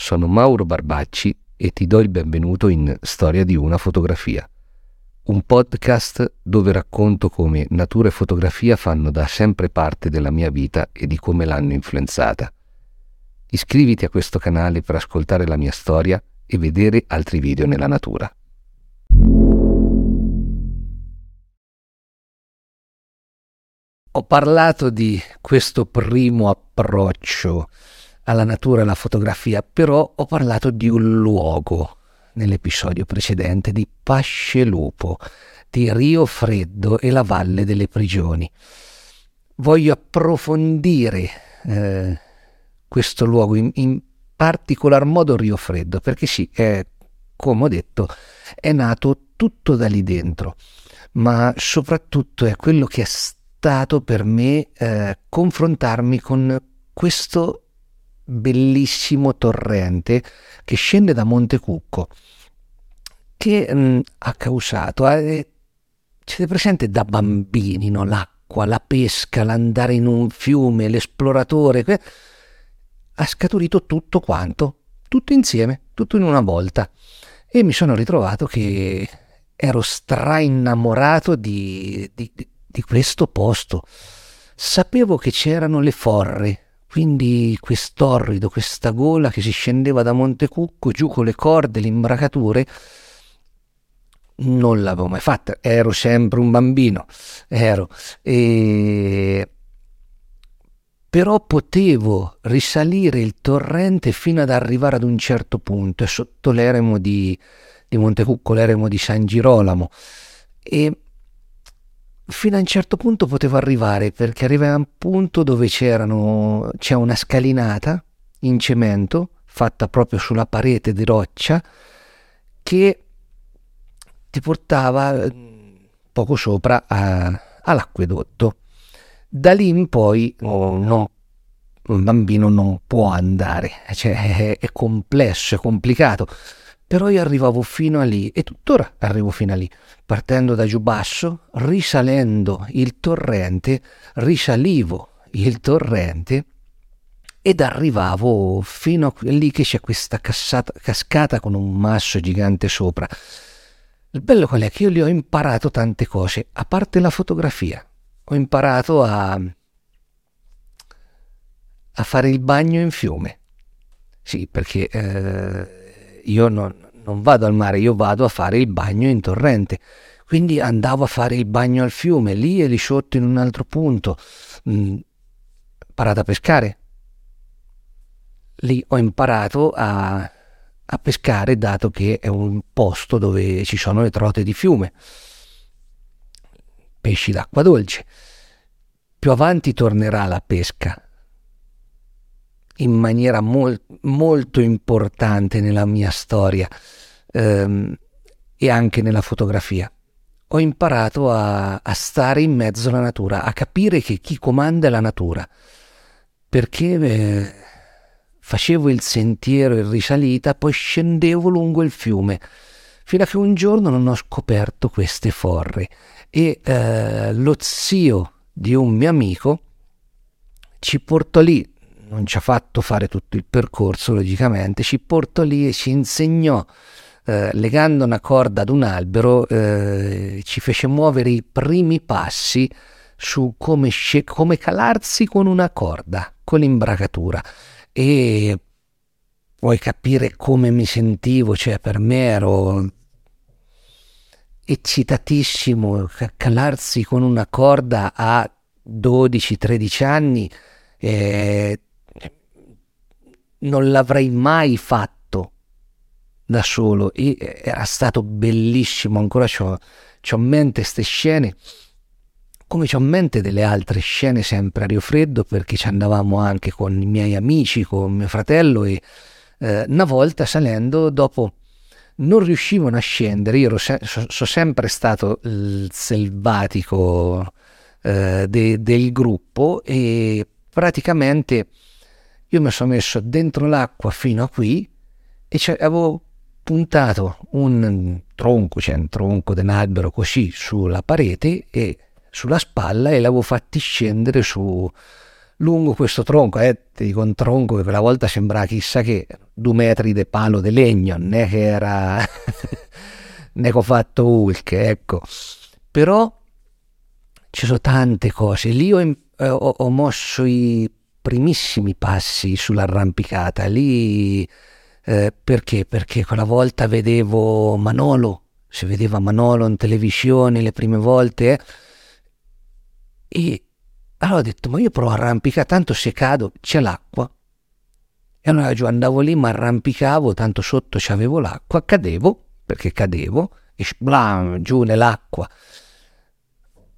sono Mauro Barbacci e ti do il benvenuto in Storia di una fotografia, un podcast dove racconto come natura e fotografia fanno da sempre parte della mia vita e di come l'hanno influenzata. Iscriviti a questo canale per ascoltare la mia storia e vedere altri video nella natura. Ho parlato di questo primo approccio alla natura e alla fotografia, però ho parlato di un luogo nell'episodio precedente, di Pascelupo, di Rio Freddo e la Valle delle Prigioni. Voglio approfondire eh, questo luogo, in, in, particolar modo Rio Freddo, perché sì, è, come ho detto, è nato tutto da lì dentro, ma soprattutto è quello che è stato per me eh, confrontarmi con questo bellissimo torrente che scende da Monte Cucco, che mh, mm, ha causato, eh, siete presente da bambini, no? l'acqua, la pesca, l'andare in un fiume, l'esploratore, que- ha scaturito tutto quanto, tutto insieme, tutto in una volta. E mi sono ritrovato che ero strainnamorato di, di, di questo posto. Sapevo che c'erano le forre, quindi quest'orrido, questa gola che si scendeva da Monte Cucco giù con le corde, le imbracature, non l'avevo mai fatta, ero sempre un bambino, ero. E... Però potevo risalire il torrente fino ad arrivare ad un certo punto, sotto l'eremo di, di Montecucco, l'eremo di San Girolamo. E fino a un certo punto potevo arrivare perché arrivai a un punto dove c'erano, c'è una scalinata in cemento fatta proprio sulla parete di roccia che ti portava mm, poco sopra a, all'acquedotto. Da lì in poi oh, no, un bambino non può andare, cioè è, è complesso, è complicato però io arrivavo fino a lì e tuttora arrivo fino a lì, partendo da giù basso, risalendo il torrente, risalivo il torrente ed arrivavo fino a lì che c'è questa cassata, cascata con un masso gigante sopra. Il bello qual è che io lì ho imparato tante cose, a parte la fotografia. Ho imparato a, a fare il bagno in fiume. Sì, perché eh, io non, non vado al mare, io vado a fare il bagno in torrente. Quindi andavo a fare il bagno al fiume, lì e lì sotto in un altro punto. Mm, imparato a pescare. Lì ho imparato a, a pescare dato che è un posto dove ci sono le trote di fiume. Pesci d'acqua dolce. Più avanti tornerà la pesca in maniera mol- molto importante nella mia storia ehm, e anche nella fotografia. Ho imparato a, a stare in mezzo alla natura, a capire che chi comanda è la natura, perché eh, facevo il sentiero in risalita, poi scendevo lungo il fiume, fino a che un giorno non ho scoperto queste forre e eh, lo zio di un mio amico ci portò lì non ci ha fatto fare tutto il percorso, logicamente, ci portò lì e ci insegnò, eh, legando una corda ad un albero, eh, ci fece muovere i primi passi su come, sce- come calarsi con una corda, con l'imbracatura. E puoi capire come mi sentivo, cioè per me ero eccitatissimo, calarsi con una corda a 12-13 anni. Eh, non l'avrei mai fatto da solo. E era stato bellissimo, ancora ho in mente queste scene, come ho in mente delle altre scene sempre a Rio Freddo perché ci andavamo anche con i miei amici, con mio fratello e eh, una volta salendo dopo non riuscivano a scendere, io se- sono sempre stato il selvatico eh, de- del gruppo e praticamente io mi sono messo dentro l'acqua fino a qui e avevo puntato un tronco, cioè un tronco di un albero così sulla parete e sulla spalla e l'avevo fatti scendere su, lungo questo tronco, eh, ti dico un tronco che quella volta sembrava chissà che due metri di palo di legno, né che era ne ho fatto Hulk, ecco. Però ci sono tante cose. Lì ho, eh, ho, ho mosso i primissimi passi sull'arrampicata. Lì eh, perché? Perché quella volta vedevo Manolo, si vedeva Manolo in televisione le prime volte eh, e allora ho detto, ma io provo a arrampicare, tanto se cado c'è l'acqua. E allora giù andavo lì, mi arrampicavo, tanto sotto c'avevo l'acqua, cadevo, perché cadevo, e blam, giù nell'acqua.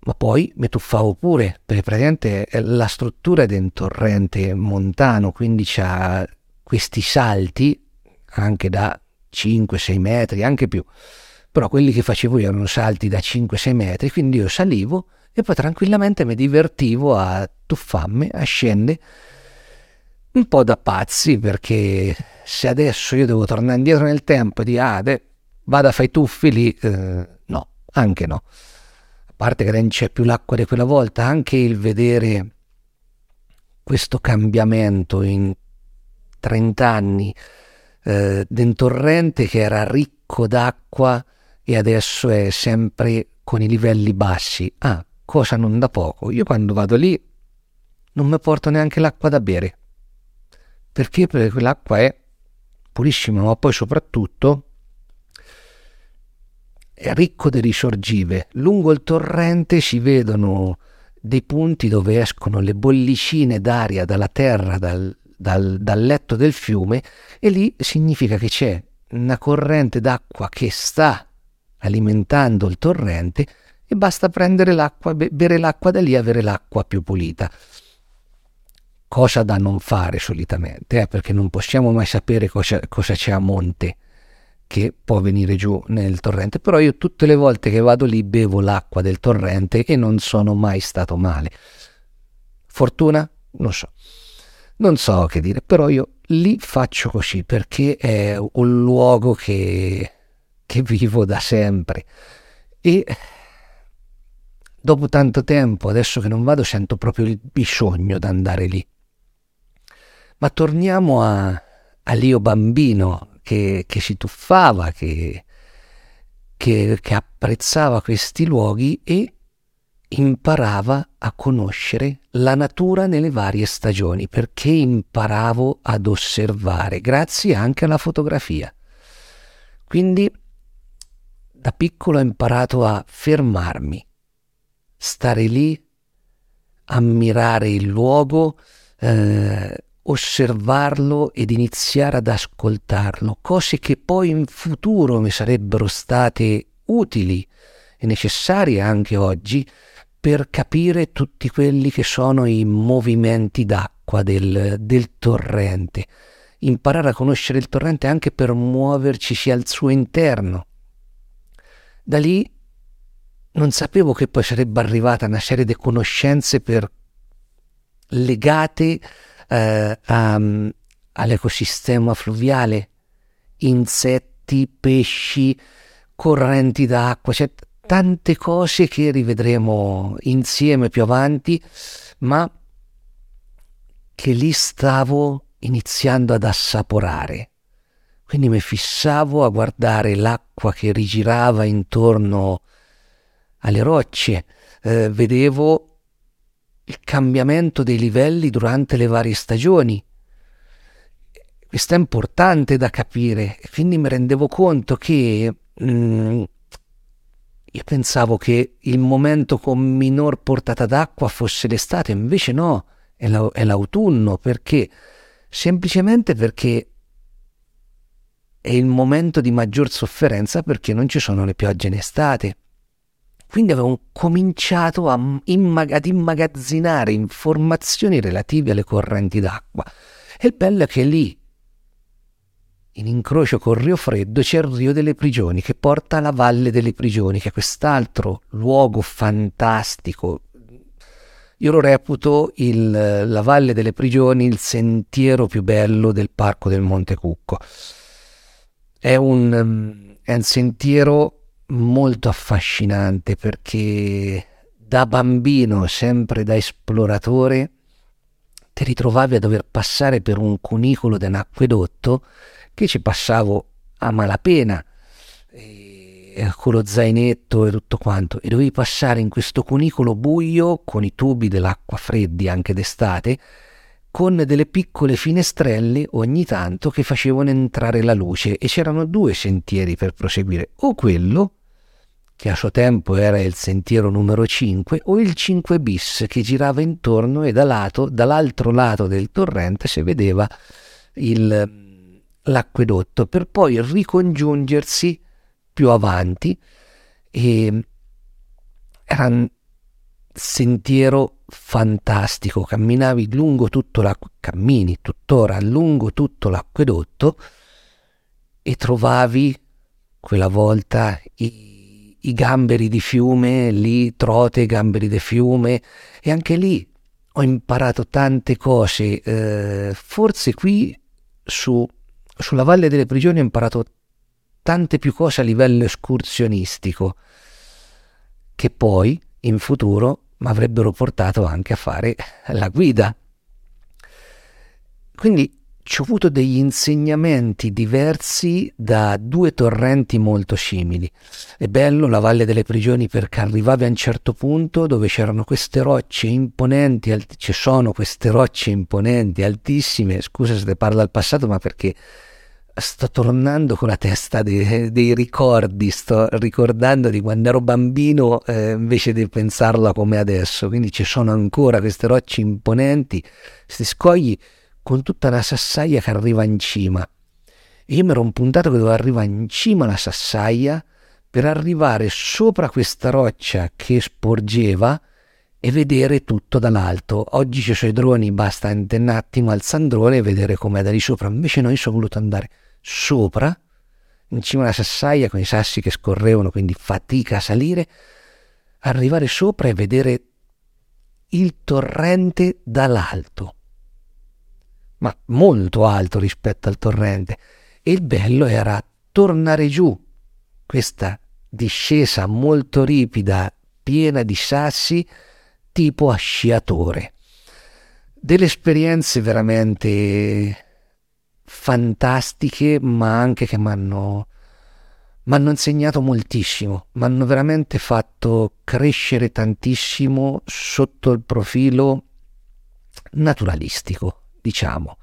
Ma poi mi tuffavo pure, perché praticamente la struttura è di un torrente montano, quindi c'ha questi salti, anche da 5-6 metri, anche più. Però quelli che facevo io erano salti da 5-6 metri, quindi io salivo e poi tranquillamente mi divertivo a tuffarmi, a scendere un po' da pazzi perché se adesso io devo tornare indietro nel tempo e dire ah, de, vada fare tuffi lì, eh, no, anche no. Parte che non c'è più l'acqua di quella volta, anche il vedere questo cambiamento in 30 anni eh, del torrente che era ricco d'acqua e adesso è sempre con i livelli bassi. Ah, cosa non da poco. Io quando vado lì non mi porto neanche l'acqua da bere. Perché? Perché quell'acqua è purissima, ma poi soprattutto ricco di risorgive. Lungo il torrente si vedono dei punti dove escono le bollicine d'aria dalla terra, dal, dal, dal letto del fiume, e lì significa che c'è una corrente d'acqua che sta alimentando il torrente e basta prendere l'acqua, bere l'acqua da lì e avere l'acqua più pulita. Cosa da non fare solitamente, eh? perché non possiamo mai sapere cosa, cosa c'è a monte che può venire giù nel torrente, però io tutte le volte che vado lì bevo l'acqua del torrente e non sono mai stato male. Fortuna? Non so. Non so che dire, però io lì faccio così perché è un luogo che, che vivo da sempre e dopo tanto tempo, adesso che non vado, sento proprio il bisogno di andare lì. Ma torniamo a, a Lio bambino che, che si tuffava, che, che, che apprezzava questi luoghi e imparava a conoscere la natura nelle varie stagioni, perché imparavo ad osservare, grazie anche alla fotografia. Quindi da piccolo ho imparato a fermarmi, stare lì, ammirare il luogo, eh, osservarlo ed iniziare ad ascoltarlo, cose che poi in futuro mi sarebbero state utili e necessarie anche oggi per capire tutti quelli che sono i movimenti d'acqua del, del torrente, imparare a conoscere il torrente anche per muoverci al suo interno. Da lì non sapevo che poi sarebbe arrivata una serie di conoscenze per, legate eh, a, all'ecosistema fluviale, insetti, pesci, correnti d'acqua, cioè tante cose che rivedremo insieme più avanti, ma che lì stavo iniziando ad assaporare. Quindi mi fissavo a guardare l'acqua che rigirava intorno alle rocce, eh, vedevo il cambiamento dei livelli durante le varie stagioni. Questo è importante da capire, quindi mi rendevo conto che mh, mm, io pensavo che il momento con minor portata d'acqua fosse l'estate, invece no, è, la, è l'autunno, perché? Semplicemente perché è il momento di maggior sofferenza perché non ci sono le piogge in estate. Quindi avevo cominciato immag- ad immagazzinare informazioni relative alle correnti d'acqua. E il bello è che lì, in incrocio con Rio Freddo, c'è il Rio delle Prigioni che porta alla Valle delle Prigioni, che è quest'altro luogo fantastico. Io lo reputo il, la Valle delle Prigioni il sentiero più bello del Parco del Monte Cucco. È un, è un sentiero molto affascinante perché da bambino, sempre da esploratore, ti ritrovavi a dover passare per un cunicolo di un acquedotto che ci passavo a malapena e, con lo zainetto e tutto quanto. E dovevi passare in questo cunicolo buio con i tubi dell'acqua freddi anche d'estate con delle piccole finestrelle ogni tanto che facevano entrare la luce e c'erano due sentieri per proseguire, o quello che a suo tempo era il sentiero numero 5, o il 5 bis che girava intorno e da lato, dall'altro lato del torrente si vedeva il, l'acquedotto per poi ricongiungersi più avanti e era un sentiero fantastico, camminavi lungo tutto l'acquedotto, cammini tuttora lungo tutto l'acquedotto e trovavi quella volta i i gamberi di fiume, lì trote, gamberi di fiume e anche lì ho imparato tante cose. Eh, forse qui su, sulla Valle delle Prigioni ho imparato tante più cose a livello escursionistico che poi in futuro mi avrebbero portato anche a fare la guida. Quindi ci ho avuto degli insegnamenti diversi da due torrenti molto simili. È bello la Valle delle Prigioni perché arrivavi a un certo punto dove c'erano queste rocce imponenti, alt- ci sono queste rocce imponenti, altissime, scusa se te parlo al passato, ma perché sto tornando con la testa dei, dei ricordi, sto ricordando di quando ero bambino eh, invece di pensarla come adesso, quindi ci sono ancora queste rocce imponenti, questi scogli con tutta la sassaia che arriva in cima. Io mi ero impuntato che dovevo arrivare in cima alla sassaia per arrivare sopra questa roccia che sporgeva e vedere tutto dall'alto. Oggi ci sono i droni, basta un attimo al sandrone e vedere com'è da lì sopra. Invece noi sono voluto andare sopra, in cima alla sassaia, con i sassi che scorrevano, quindi fatica a salire, arrivare sopra e vedere il torrente dall'alto ma molto alto rispetto al torrente. E il bello era tornare giù, questa discesa molto ripida, piena di sassi, tipo a sciatore. Delle esperienze veramente fantastiche, ma anche che mi hanno insegnato moltissimo, mi hanno veramente fatto crescere tantissimo sotto il profilo naturalistico diciamo,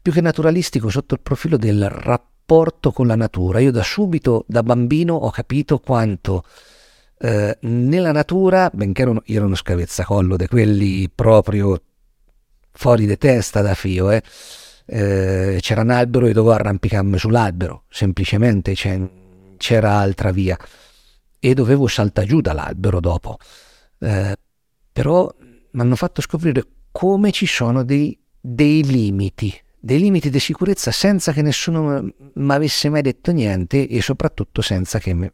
più che naturalistico sotto il profilo del rapporto con la natura. Io da subito, da bambino, ho capito quanto eh, nella natura, benché ero, io ero uno scavezzacollo di quelli proprio fuori di testa da fio, eh, eh, c'era un albero e dovevo arrampicarmi sull'albero, semplicemente c'era altra via e dovevo saltare giù dall'albero dopo. Eh, però mi hanno fatto scoprire come ci sono dei dei limiti, dei limiti di sicurezza senza che nessuno mi avesse mai detto niente e soprattutto senza che me,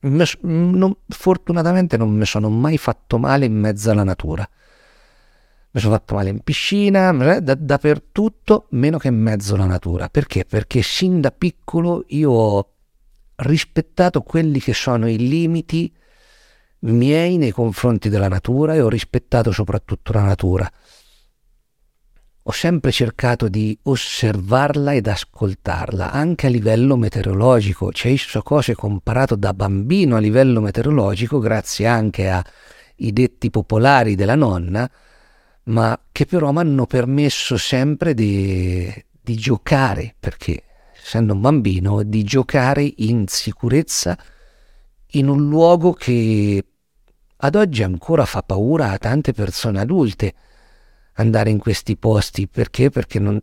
me, non, fortunatamente non mi sono mai fatto male in mezzo alla natura. Mi sono fatto male in piscina, da, dappertutto, meno che in mezzo alla natura. Perché? Perché sin da piccolo io ho rispettato quelli che sono i limiti miei nei confronti della natura e ho rispettato soprattutto la natura ho sempre cercato di osservarla ed ascoltarla, anche a livello meteorologico. Cioè, so cose imparato da bambino a livello meteorologico, grazie anche ai detti popolari della nonna, ma che però mi hanno permesso sempre di, di giocare, perché essendo un bambino, di giocare in sicurezza in un luogo che ad oggi ancora fa paura a tante persone adulte andare in questi posti perché? Perché non,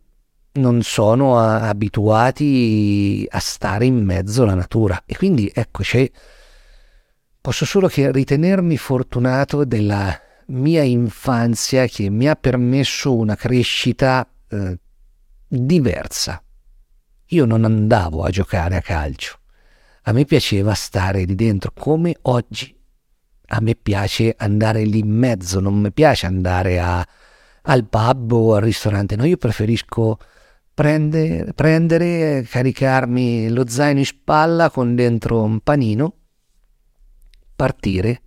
non sono a, abituati a stare in mezzo alla natura e quindi ecco c'è posso solo che ritenermi fortunato della mia infanzia che mi ha permesso una crescita eh, diversa. Io non andavo a giocare a calcio, a me piaceva stare lì dentro come oggi. A me piace andare lì in mezzo, non mi piace andare a, al pub o al ristorante. No, io preferisco prendere, prendere, caricarmi lo zaino in spalla con dentro un panino, partire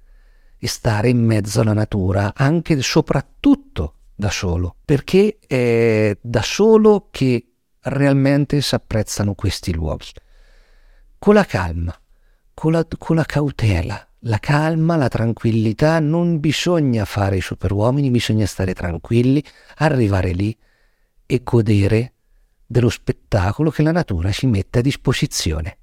e stare in mezzo alla natura, anche e soprattutto da solo, perché è da solo che realmente si apprezzano questi luoghi. Con la calma, con la, con la cautela, la calma, la tranquillità, non bisogna fare i superuomini, bisogna stare tranquilli, arrivare lì e godere dello spettacolo che la natura ci mette a disposizione.